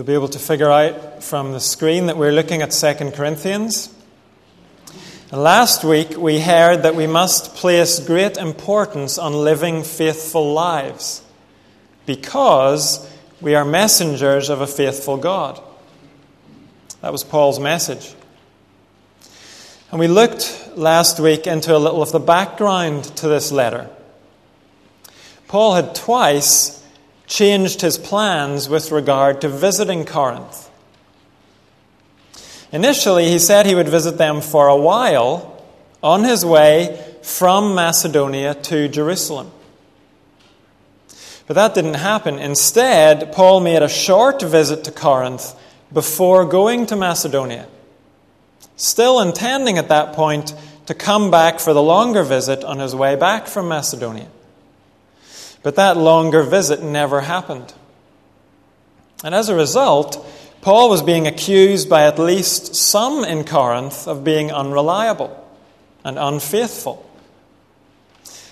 You'll be able to figure out from the screen that we're looking at 2 Corinthians. Last week we heard that we must place great importance on living faithful lives because we are messengers of a faithful God. That was Paul's message. And we looked last week into a little of the background to this letter. Paul had twice changed his plans with regard to visiting Corinth. Initially, he said he would visit them for a while on his way from Macedonia to Jerusalem. But that didn't happen. Instead, Paul made a short visit to Corinth before going to Macedonia, still intending at that point to come back for the longer visit on his way back from Macedonia. But that longer visit never happened. And as a result, Paul was being accused by at least some in Corinth of being unreliable and unfaithful.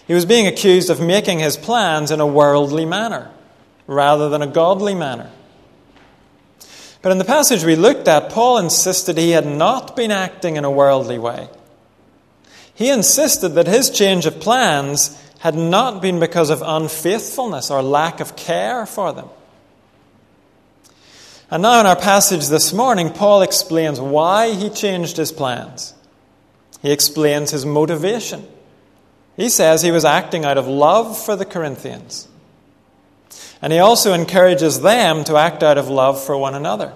He was being accused of making his plans in a worldly manner rather than a godly manner. But in the passage we looked at, Paul insisted he had not been acting in a worldly way. He insisted that his change of plans had not been because of unfaithfulness or lack of care for them. And now, in our passage this morning, Paul explains why he changed his plans. He explains his motivation. He says he was acting out of love for the Corinthians. And he also encourages them to act out of love for one another.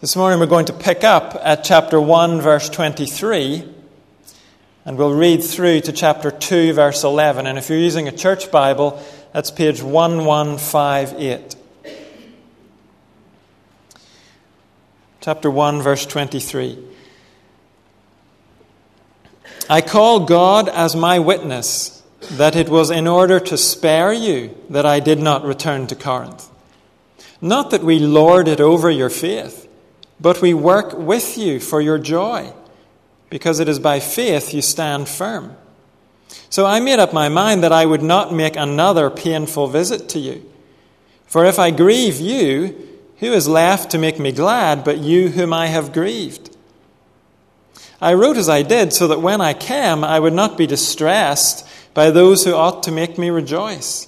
This morning we're going to pick up at chapter 1, verse 23, and we'll read through to chapter 2, verse 11. And if you're using a church Bible, that's page 1158. Chapter 1, verse 23. I call God as my witness that it was in order to spare you that I did not return to Corinth. Not that we lord it over your faith, but we work with you for your joy, because it is by faith you stand firm. So I made up my mind that I would not make another painful visit to you. For if I grieve you, who is left to make me glad but you whom I have grieved? I wrote as I did so that when I came, I would not be distressed by those who ought to make me rejoice.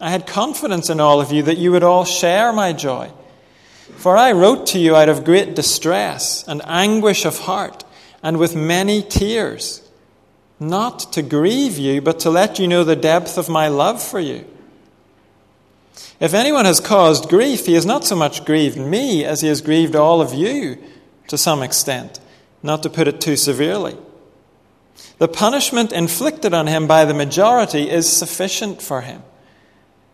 I had confidence in all of you that you would all share my joy. For I wrote to you out of great distress and anguish of heart and with many tears, not to grieve you, but to let you know the depth of my love for you. If anyone has caused grief, he has not so much grieved me as he has grieved all of you to some extent not to put it too severely. The punishment inflicted on him by the majority is sufficient for him.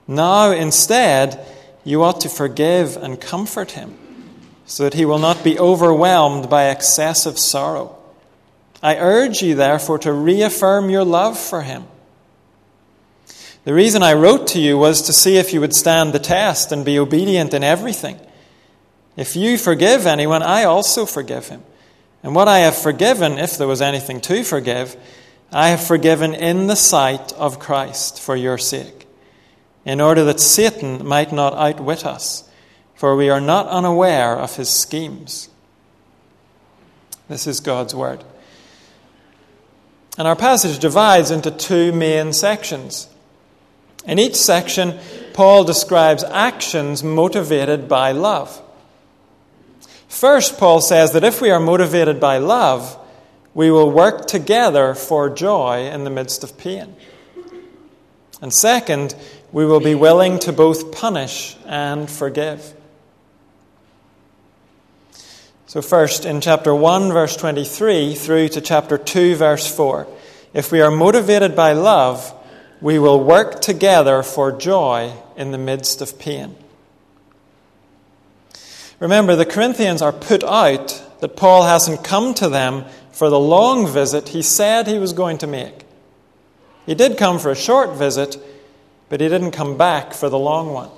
Now, instead, you ought to forgive and comfort him, so that he will not be overwhelmed by excessive sorrow. I urge you, therefore, to reaffirm your love for him. The reason I wrote to you was to see if you would stand the test and be obedient in everything. If you forgive anyone, I also forgive him. And what I have forgiven, if there was anything to forgive, I have forgiven in the sight of Christ for your sake, in order that Satan might not outwit us, for we are not unaware of his schemes. This is God's word. And our passage divides into two main sections. In each section, Paul describes actions motivated by love. First, Paul says that if we are motivated by love, we will work together for joy in the midst of pain. And second, we will be willing to both punish and forgive. So, first, in chapter 1, verse 23, through to chapter 2, verse 4, if we are motivated by love, we will work together for joy in the midst of pain. Remember, the Corinthians are put out that Paul hasn't come to them for the long visit he said he was going to make. He did come for a short visit, but he didn't come back for the long one.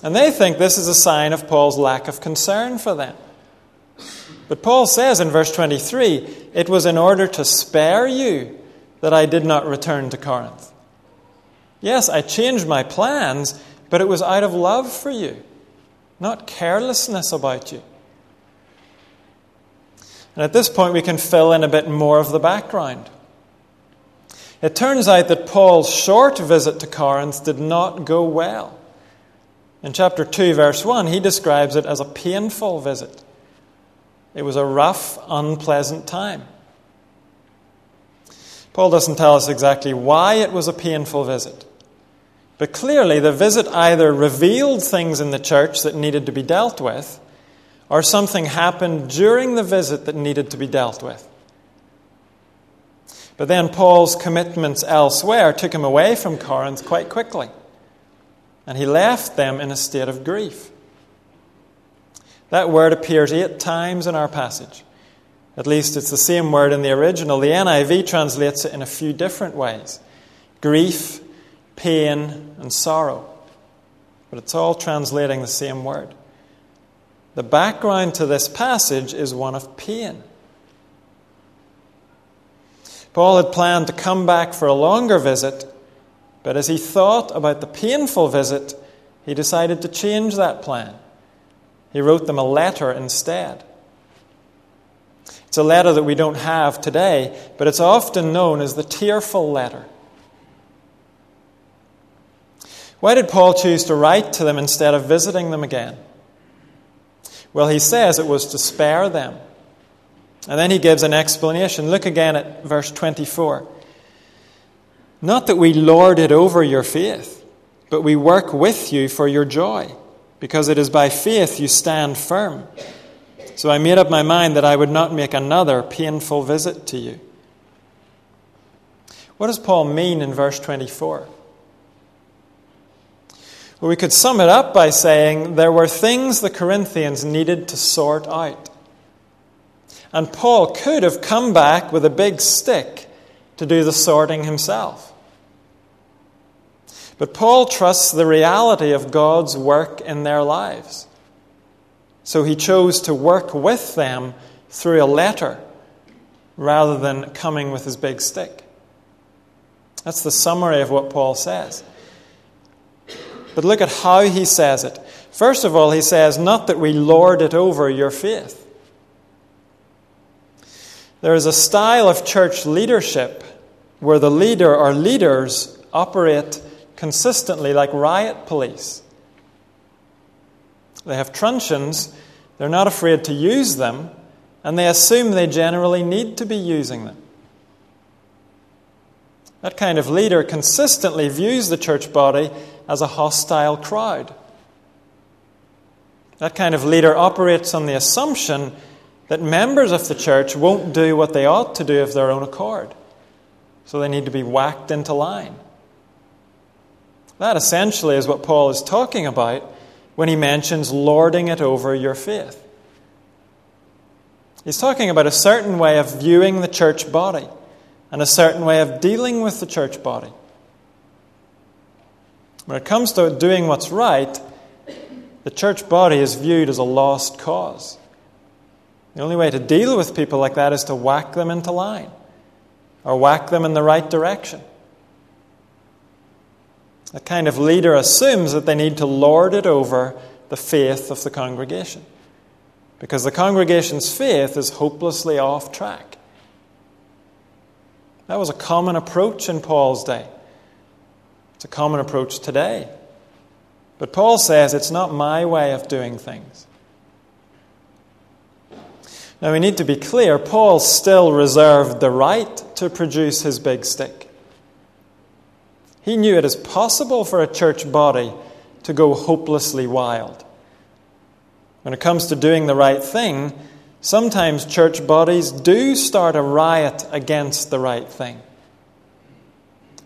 And they think this is a sign of Paul's lack of concern for them. But Paul says in verse 23 it was in order to spare you that I did not return to Corinth. Yes, I changed my plans but it was out of love for you, not carelessness about you. And at this point, we can fill in a bit more of the background. It turns out that Paul's short visit to Corinth did not go well. In chapter 2, verse 1, he describes it as a painful visit. It was a rough, unpleasant time. Paul doesn't tell us exactly why it was a painful visit. But clearly, the visit either revealed things in the church that needed to be dealt with, or something happened during the visit that needed to be dealt with. But then Paul's commitments elsewhere took him away from Corinth quite quickly, and he left them in a state of grief. That word appears eight times in our passage. At least it's the same word in the original. The NIV translates it in a few different ways grief, pain, and sorrow. But it's all translating the same word. The background to this passage is one of pain. Paul had planned to come back for a longer visit, but as he thought about the painful visit, he decided to change that plan. He wrote them a letter instead. It's a letter that we don't have today, but it's often known as the tearful letter. Why did Paul choose to write to them instead of visiting them again? Well, he says it was to spare them. And then he gives an explanation. Look again at verse 24. Not that we lord it over your faith, but we work with you for your joy, because it is by faith you stand firm. So I made up my mind that I would not make another painful visit to you. What does Paul mean in verse 24? Well, we could sum it up by saying there were things the Corinthians needed to sort out. And Paul could have come back with a big stick to do the sorting himself. But Paul trusts the reality of God's work in their lives. So he chose to work with them through a letter rather than coming with his big stick. That's the summary of what Paul says. But look at how he says it. First of all, he says, Not that we lord it over your faith. There is a style of church leadership where the leader or leaders operate consistently like riot police. They have truncheons, they're not afraid to use them, and they assume they generally need to be using them. That kind of leader consistently views the church body as a hostile crowd. That kind of leader operates on the assumption that members of the church won't do what they ought to do of their own accord. So they need to be whacked into line. That essentially is what Paul is talking about when he mentions lording it over your faith. He's talking about a certain way of viewing the church body and a certain way of dealing with the church body. When it comes to doing what's right, the church body is viewed as a lost cause. The only way to deal with people like that is to whack them into line or whack them in the right direction. That kind of leader assumes that they need to lord it over the faith of the congregation because the congregation's faith is hopelessly off track. That was a common approach in Paul's day. It's a common approach today. But Paul says it's not my way of doing things. Now we need to be clear Paul still reserved the right to produce his big stick. He knew it is possible for a church body to go hopelessly wild. When it comes to doing the right thing, sometimes church bodies do start a riot against the right thing.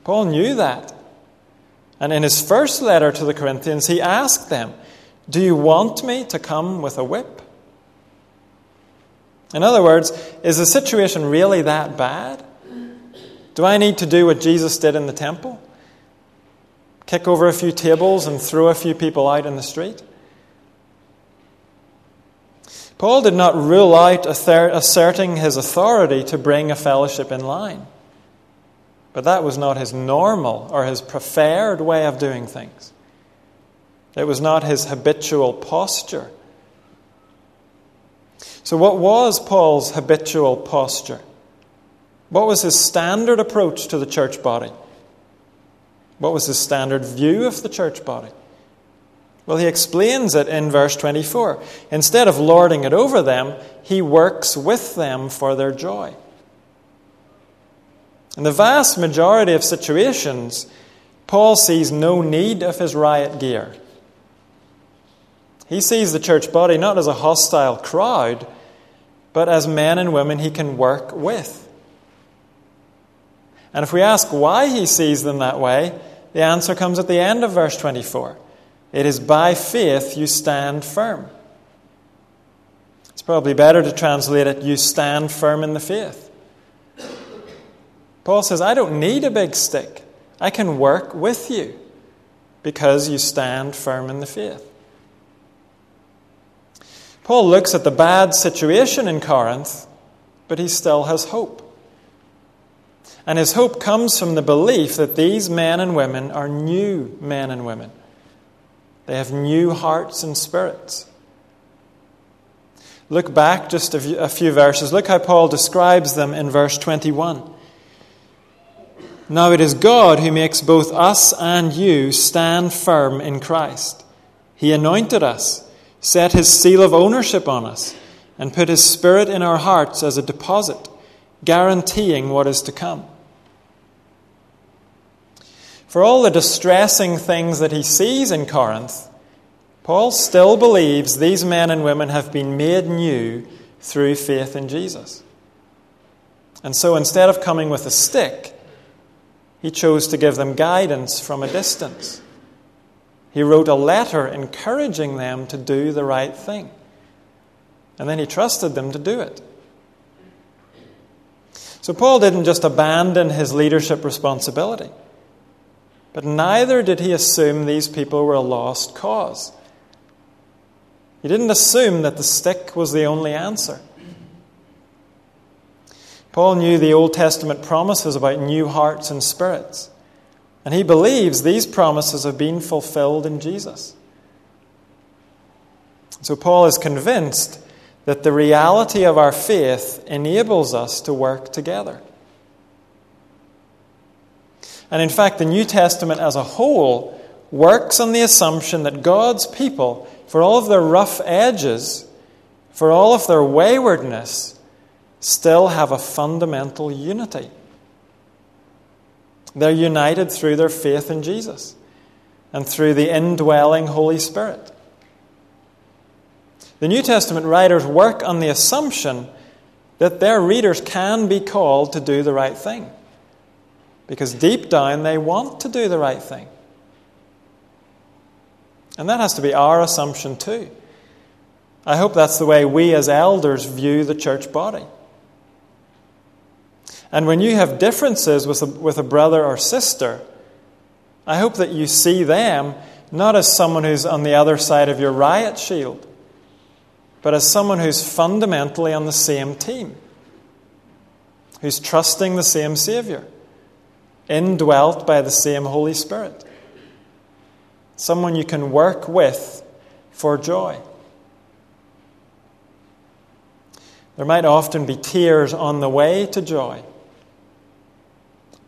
Paul knew that. And in his first letter to the Corinthians, he asked them, Do you want me to come with a whip? In other words, is the situation really that bad? Do I need to do what Jesus did in the temple? Kick over a few tables and throw a few people out in the street? Paul did not rule out asserting his authority to bring a fellowship in line. But that was not his normal or his preferred way of doing things. It was not his habitual posture. So, what was Paul's habitual posture? What was his standard approach to the church body? What was his standard view of the church body? Well, he explains it in verse 24. Instead of lording it over them, he works with them for their joy. In the vast majority of situations, Paul sees no need of his riot gear. He sees the church body not as a hostile crowd, but as men and women he can work with. And if we ask why he sees them that way, the answer comes at the end of verse 24. It is by faith you stand firm. It's probably better to translate it, you stand firm in the faith. Paul says, I don't need a big stick. I can work with you because you stand firm in the faith. Paul looks at the bad situation in Corinth, but he still has hope. And his hope comes from the belief that these men and women are new men and women. They have new hearts and spirits. Look back just a few verses. Look how Paul describes them in verse 21. Now it is God who makes both us and you stand firm in Christ. He anointed us, set his seal of ownership on us, and put his spirit in our hearts as a deposit, guaranteeing what is to come. For all the distressing things that he sees in Corinth, Paul still believes these men and women have been made new through faith in Jesus. And so instead of coming with a stick, he chose to give them guidance from a distance. He wrote a letter encouraging them to do the right thing. And then he trusted them to do it. So Paul didn't just abandon his leadership responsibility. But neither did he assume these people were a lost cause. He didn't assume that the stick was the only answer. Paul knew the Old Testament promises about new hearts and spirits, and he believes these promises have been fulfilled in Jesus. So Paul is convinced that the reality of our faith enables us to work together. And in fact, the New Testament as a whole works on the assumption that God's people, for all of their rough edges, for all of their waywardness, still have a fundamental unity. They're united through their faith in Jesus and through the indwelling Holy Spirit. The New Testament writers work on the assumption that their readers can be called to do the right thing. Because deep down, they want to do the right thing. And that has to be our assumption too. I hope that's the way we as elders view the church body. And when you have differences with a, with a brother or sister, I hope that you see them not as someone who's on the other side of your riot shield, but as someone who's fundamentally on the same team, who's trusting the same Savior indwelt by the same Holy Spirit. Someone you can work with for joy. There might often be tears on the way to joy.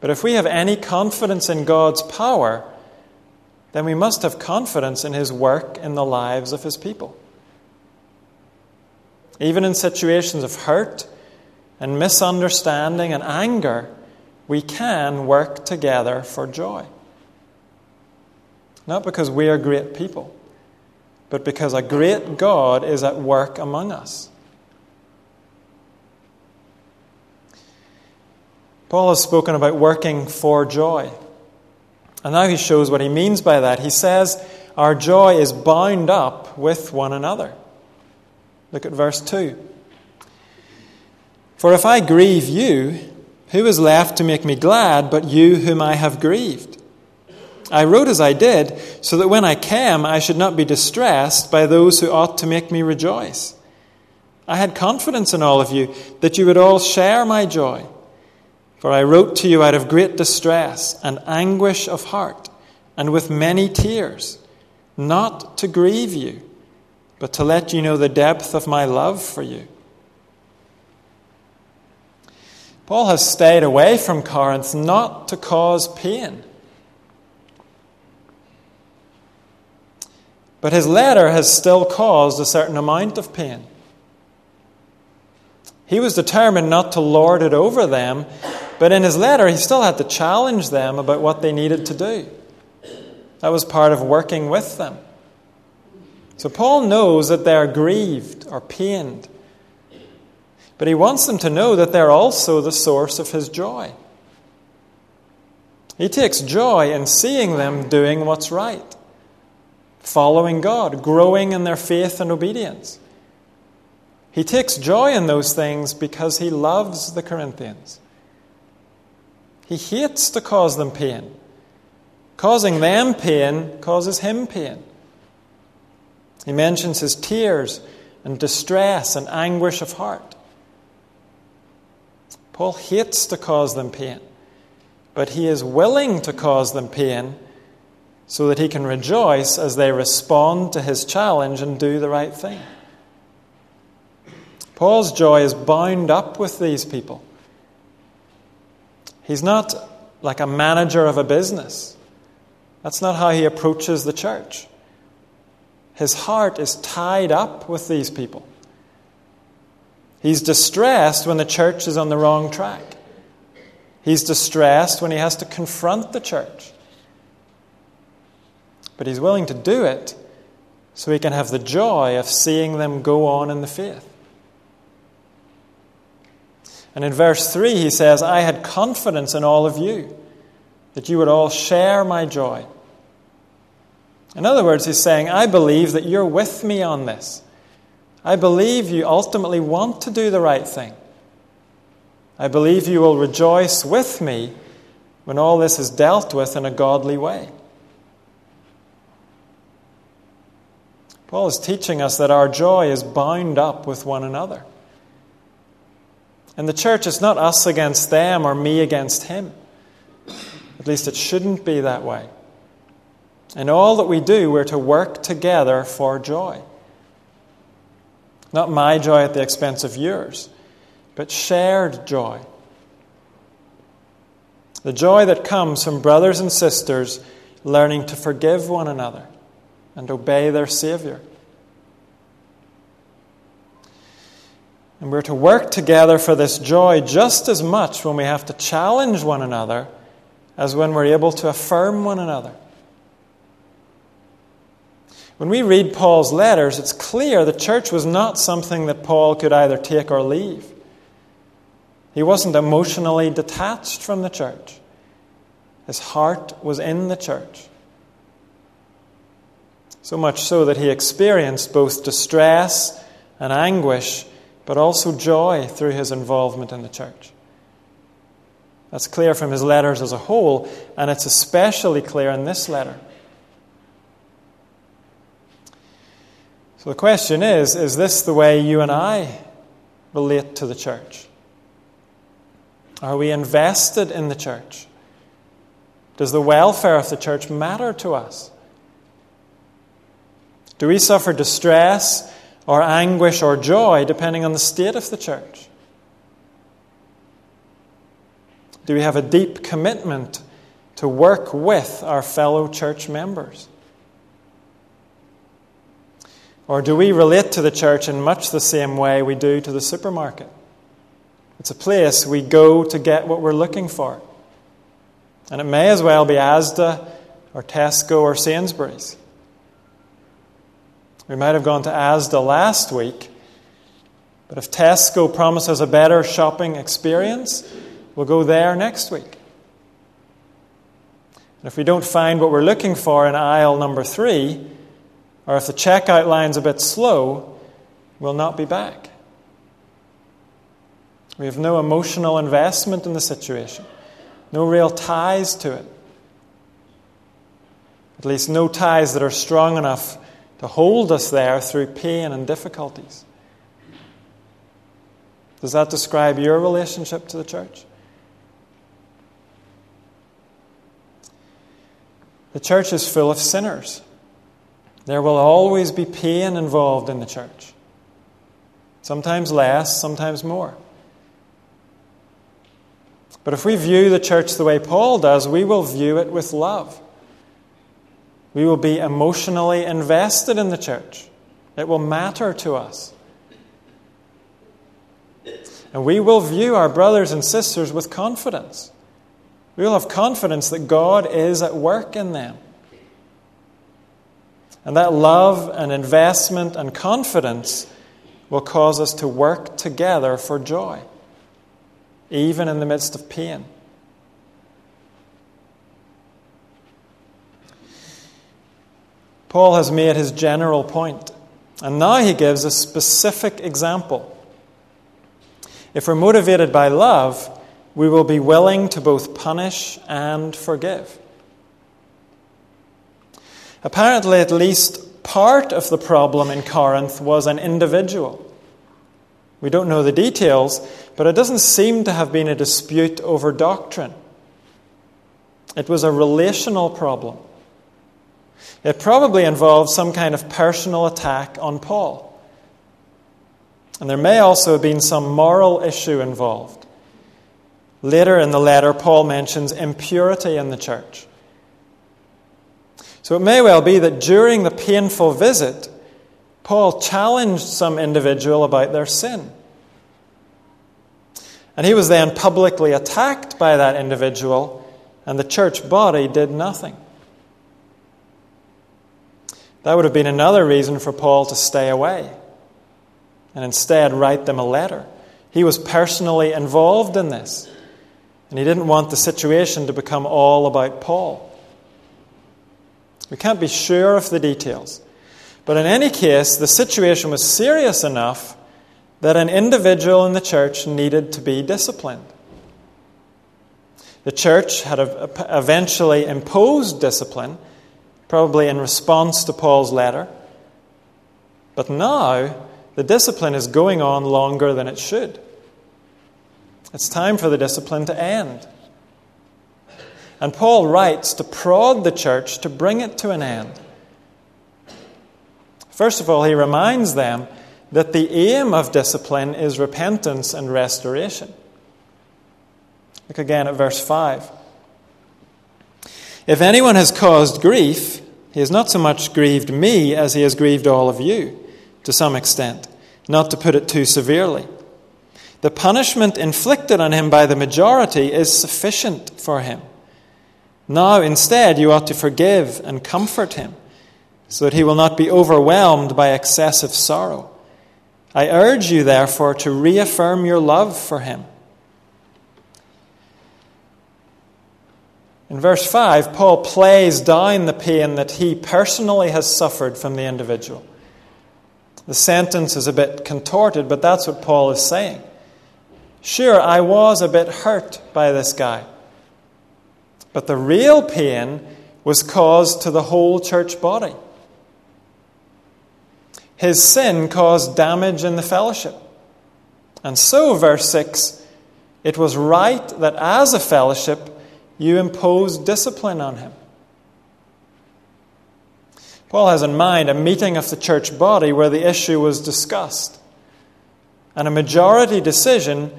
But if we have any confidence in God's power, then we must have confidence in His work in the lives of His people. Even in situations of hurt and misunderstanding and anger, we can work together for joy. Not because we are great people, but because a great God is at work among us. Paul has spoken about working for joy. And now he shows what he means by that. He says, Our joy is bound up with one another. Look at verse 2. For if I grieve you, who is left to make me glad but you whom I have grieved? I wrote as I did, so that when I came I should not be distressed by those who ought to make me rejoice. I had confidence in all of you that you would all share my joy. For I wrote to you out of great distress and anguish of heart, and with many tears, not to grieve you, but to let you know the depth of my love for you. Paul has stayed away from Corinth not to cause pain. But his letter has still caused a certain amount of pain. He was determined not to lord it over them, but in his letter, he still had to challenge them about what they needed to do. That was part of working with them. So Paul knows that they are grieved or pained, but he wants them to know that they're also the source of his joy. He takes joy in seeing them doing what's right, following God, growing in their faith and obedience. He takes joy in those things because he loves the Corinthians. He hates to cause them pain. Causing them pain causes him pain. He mentions his tears and distress and anguish of heart. Paul hates to cause them pain, but he is willing to cause them pain so that he can rejoice as they respond to his challenge and do the right thing. Paul's joy is bound up with these people. He's not like a manager of a business. That's not how he approaches the church. His heart is tied up with these people. He's distressed when the church is on the wrong track. He's distressed when he has to confront the church. But he's willing to do it so he can have the joy of seeing them go on in the faith. And in verse 3, he says, I had confidence in all of you, that you would all share my joy. In other words, he's saying, I believe that you're with me on this. I believe you ultimately want to do the right thing. I believe you will rejoice with me when all this is dealt with in a godly way. Paul is teaching us that our joy is bound up with one another. And the church is not us against them or me against him. At least it shouldn't be that way. In all that we do, we're to work together for joy. Not my joy at the expense of yours, but shared joy. The joy that comes from brothers and sisters learning to forgive one another and obey their Savior. And we're to work together for this joy just as much when we have to challenge one another as when we're able to affirm one another. When we read Paul's letters, it's clear the church was not something that Paul could either take or leave. He wasn't emotionally detached from the church, his heart was in the church. So much so that he experienced both distress and anguish but also joy through his involvement in the church. That's clear from his letters as a whole, and it's especially clear in this letter. So the question is is this the way you and I relate to the church? Are we invested in the church? Does the welfare of the church matter to us? Do we suffer distress or anguish or joy, depending on the state of the church? Do we have a deep commitment to work with our fellow church members? Or do we relate to the church in much the same way we do to the supermarket? It's a place we go to get what we're looking for. And it may as well be Asda or Tesco or Sainsbury's. We might have gone to Asda last week, but if Tesco promises a better shopping experience, we'll go there next week. And if we don't find what we're looking for in aisle number three, or if the checkout line's a bit slow, we'll not be back. We have no emotional investment in the situation, no real ties to it. At least, no ties that are strong enough to hold us there through pain and difficulties. Does that describe your relationship to the church? The church is full of sinners. There will always be pain involved in the church. Sometimes less, sometimes more. But if we view the church the way Paul does, we will view it with love. We will be emotionally invested in the church. It will matter to us. And we will view our brothers and sisters with confidence. We will have confidence that God is at work in them. And that love and investment and confidence will cause us to work together for joy, even in the midst of pain. Paul has made his general point, and now he gives a specific example. If we're motivated by love, we will be willing to both punish and forgive. Apparently, at least part of the problem in Corinth was an individual. We don't know the details, but it doesn't seem to have been a dispute over doctrine. It was a relational problem. It probably involved some kind of personal attack on Paul. And there may also have been some moral issue involved. Later in the letter, Paul mentions impurity in the church. So it may well be that during the painful visit, Paul challenged some individual about their sin. And he was then publicly attacked by that individual, and the church body did nothing. That would have been another reason for Paul to stay away and instead write them a letter. He was personally involved in this, and he didn't want the situation to become all about Paul. We can't be sure of the details. But in any case, the situation was serious enough that an individual in the church needed to be disciplined. The church had eventually imposed discipline, probably in response to Paul's letter. But now, the discipline is going on longer than it should. It's time for the discipline to end. And Paul writes to prod the church to bring it to an end. First of all, he reminds them that the aim of discipline is repentance and restoration. Look again at verse 5. If anyone has caused grief, he has not so much grieved me as he has grieved all of you, to some extent, not to put it too severely. The punishment inflicted on him by the majority is sufficient for him. Now, instead, you ought to forgive and comfort him, so that he will not be overwhelmed by excessive sorrow. I urge you, therefore, to reaffirm your love for him. In verse 5, Paul plays down the pain that he personally has suffered from the individual. The sentence is a bit contorted, but that's what Paul is saying. Sure, I was a bit hurt by this guy. But the real pain was caused to the whole church body. His sin caused damage in the fellowship. And so, verse 6, it was right that as a fellowship you impose discipline on him. Paul has in mind a meeting of the church body where the issue was discussed. And a majority decision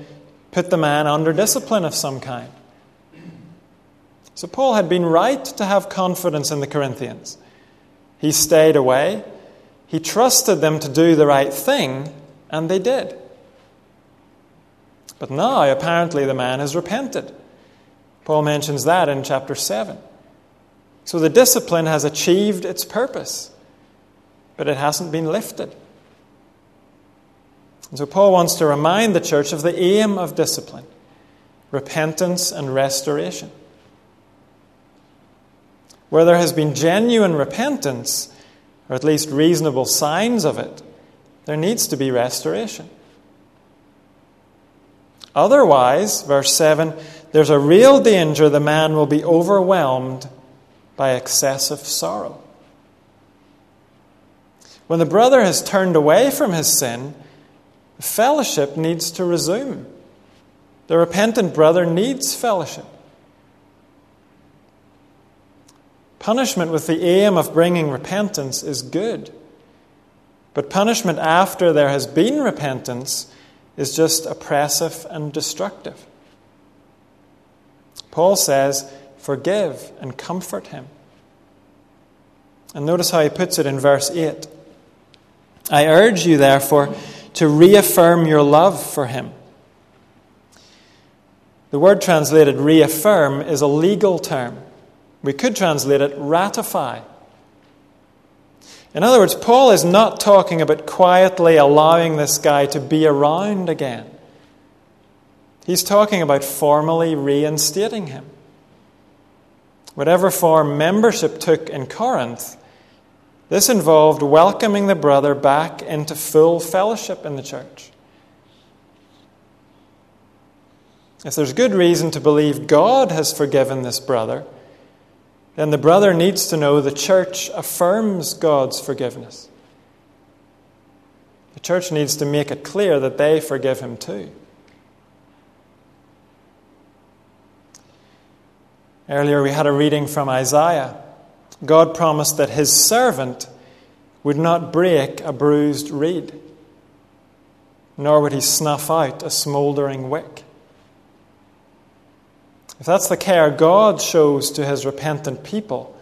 put the man under discipline of some kind. So Paul had been right to have confidence in the Corinthians. He stayed away, he trusted them to do the right thing, and they did. But now, apparently, the man has repented. Paul mentions that in chapter 7. So the discipline has achieved its purpose, but it hasn't been lifted. And so Paul wants to remind the church of the aim of discipline repentance and restoration. Where there has been genuine repentance, or at least reasonable signs of it, there needs to be restoration. Otherwise, verse 7, there's a real danger the man will be overwhelmed by excessive sorrow. When the brother has turned away from his sin, fellowship needs to resume. The repentant brother needs fellowship. Punishment with the aim of bringing repentance is good. But punishment after there has been repentance is just oppressive and destructive. Paul says, Forgive and comfort him. And notice how he puts it in verse 8 I urge you, therefore, to reaffirm your love for him. The word translated reaffirm is a legal term. We could translate it ratify. In other words, Paul is not talking about quietly allowing this guy to be around again. He's talking about formally reinstating him. Whatever form membership took in Corinth, this involved welcoming the brother back into full fellowship in the church. If there's good reason to believe God has forgiven this brother, then the brother needs to know the church affirms God's forgiveness. The church needs to make it clear that they forgive him too. Earlier, we had a reading from Isaiah. God promised that his servant would not break a bruised reed, nor would he snuff out a smouldering wick. If that's the care God shows to his repentant people,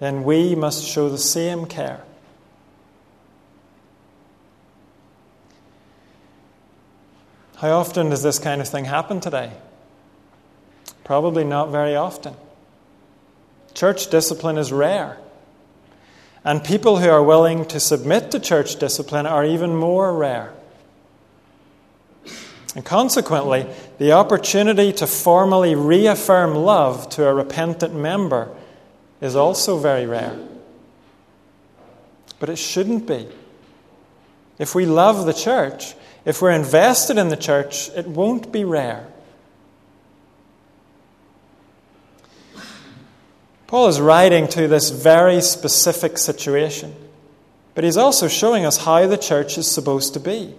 then we must show the same care. How often does this kind of thing happen today? Probably not very often. Church discipline is rare. And people who are willing to submit to church discipline are even more rare. And consequently, the opportunity to formally reaffirm love to a repentant member is also very rare. But it shouldn't be. If we love the church, if we're invested in the church, it won't be rare. Paul is writing to this very specific situation, but he's also showing us how the church is supposed to be.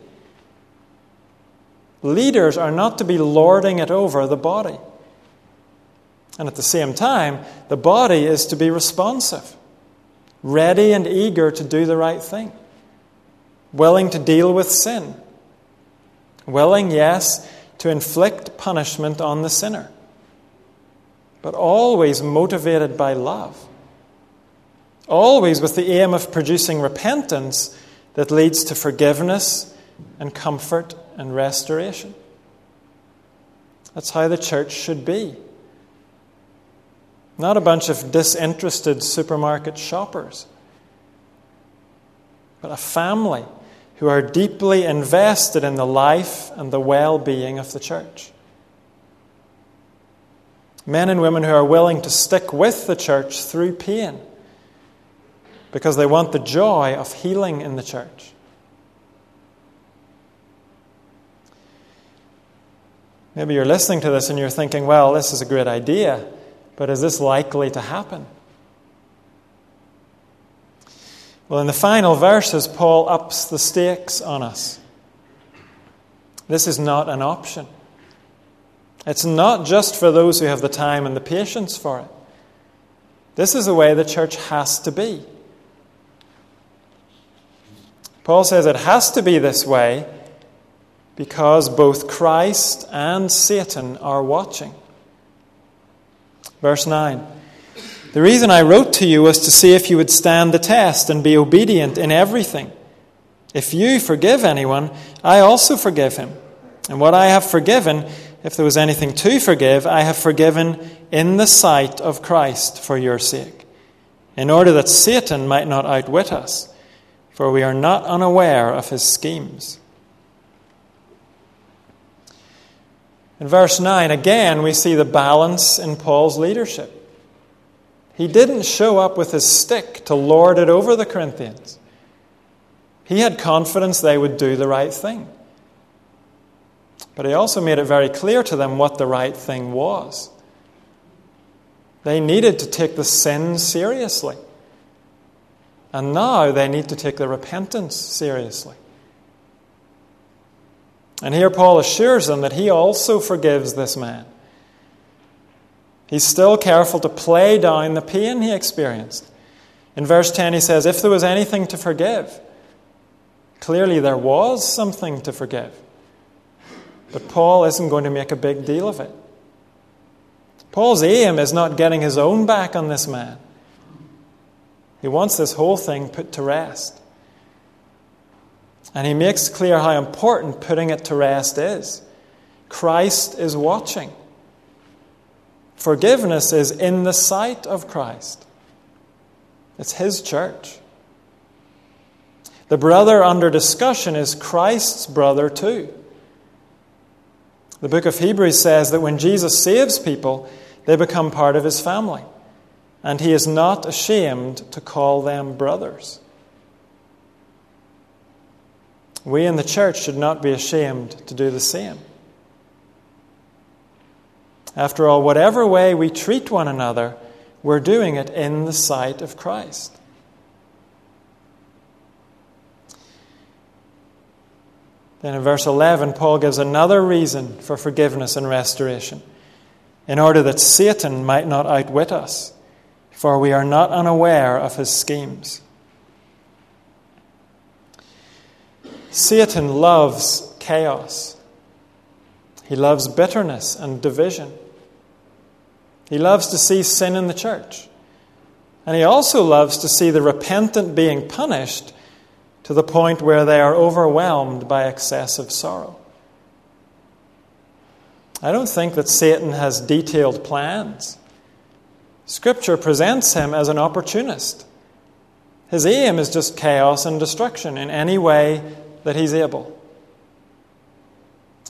Leaders are not to be lording it over the body. And at the same time, the body is to be responsive, ready and eager to do the right thing, willing to deal with sin, willing, yes, to inflict punishment on the sinner but always motivated by love. Always with the aim of producing repentance that leads to forgiveness and comfort and restoration. That's how the church should be. Not a bunch of disinterested supermarket shoppers, but a family who are deeply invested in the life and the well being of the church men and women who are willing to stick with the church through pain because they want the joy of healing in the church. Maybe you're listening to this and you're thinking, well, this is a great idea, but is this likely to happen? Well, in the final verses, Paul ups the stakes on us. This is not an option. It's not just for those who have the time and the patience for it. This is the way the church has to be. Paul says it has to be this way because both Christ and Satan are watching. Verse 9 The reason I wrote to you was to see if you would stand the test and be obedient in everything. If you forgive anyone, I also forgive him. And what I have forgiven, if there was anything to forgive, I have forgiven in the sight of Christ for your sake, in order that Satan might not outwit us, for we are not unaware of his schemes. In verse 9, again, we see the balance in Paul's leadership. He didn't show up with his stick to lord it over the Corinthians. He had confidence they would do the right thing. But he also made it very clear to them what the right thing was. They needed to take the sin seriously. And now they need to take the repentance seriously. And here Paul assures them that he also forgives this man. He's still careful to play down the pain he experienced. In verse 10, he says, If there was anything to forgive, clearly there was something to forgive. But Paul isn't going to make a big deal of it. Paul's aim is not getting his own back on this man. He wants this whole thing put to rest. And he makes clear how important putting it to rest is. Christ is watching. Forgiveness is in the sight of Christ. It's his church. The brother under discussion is Christ's brother too. The book of Hebrews says that when Jesus saves people, they become part of his family, and he is not ashamed to call them brothers. We in the church should not be ashamed to do the same. After all, whatever way we treat one another, we're doing it in the sight of Christ. Then in verse 11, Paul gives another reason for forgiveness and restoration in order that Satan might not outwit us, for we are not unaware of his schemes. Satan loves chaos. He loves bitterness and division. He loves to see sin in the church. And he also loves to see the repentant being punished to the point where they are overwhelmed by excessive sorrow. I don't think that Satan has detailed plans. Scripture presents him as an opportunist. His aim is just chaos and destruction in any way that he's able.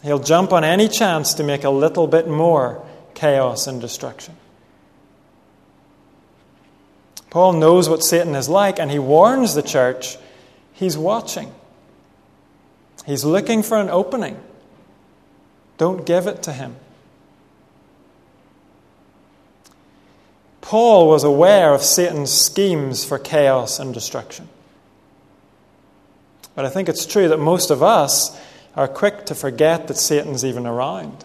He'll jump on any chance to make a little bit more chaos and destruction. Paul knows what Satan is like, and he warns the church he's watching. He's looking for an opening. Don't give it to him. Paul was aware of Satan's schemes for chaos and destruction. But I think it's true that most of us are quick to forget that Satan's even around.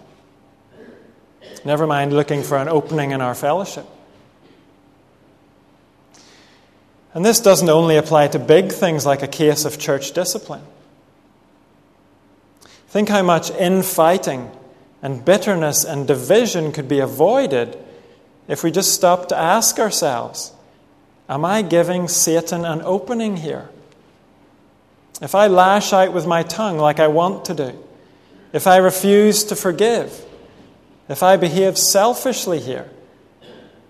Never mind looking for an opening in our fellowship. And this doesn't only apply to big things like a case of church discipline. Think how much infighting and bitterness and division could be avoided if we just stopped to ask ourselves Am I giving Satan an opening here? If I lash out with my tongue like I want to do, if I refuse to forgive, if I behave selfishly here,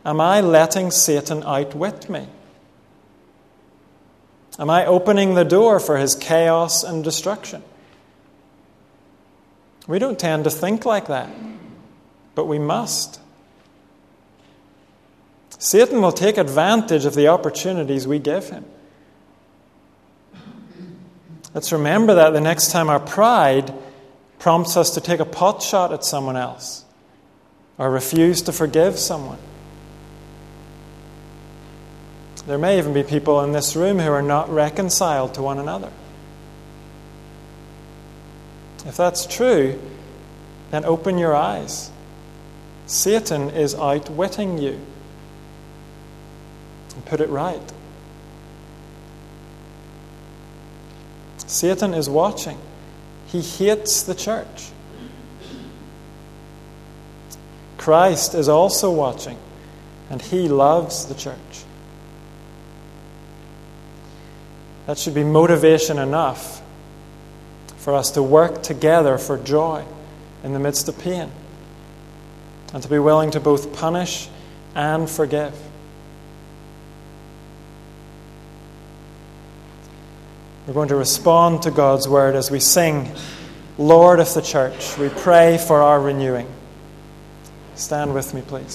am I letting Satan outwit me? Am I opening the door for his chaos and destruction? We don't tend to think like that, but we must. Satan will take advantage of the opportunities we give him. Let's remember that the next time our pride prompts us to take a pot shot at someone else or refuse to forgive someone. There may even be people in this room who are not reconciled to one another. If that's true, then open your eyes. Satan is outwitting you. Put it right. Satan is watching. He hates the church. Christ is also watching, and he loves the church. That should be motivation enough for us to work together for joy in the midst of pain and to be willing to both punish and forgive. We're going to respond to God's word as we sing, Lord of the church. We pray for our renewing. Stand with me, please.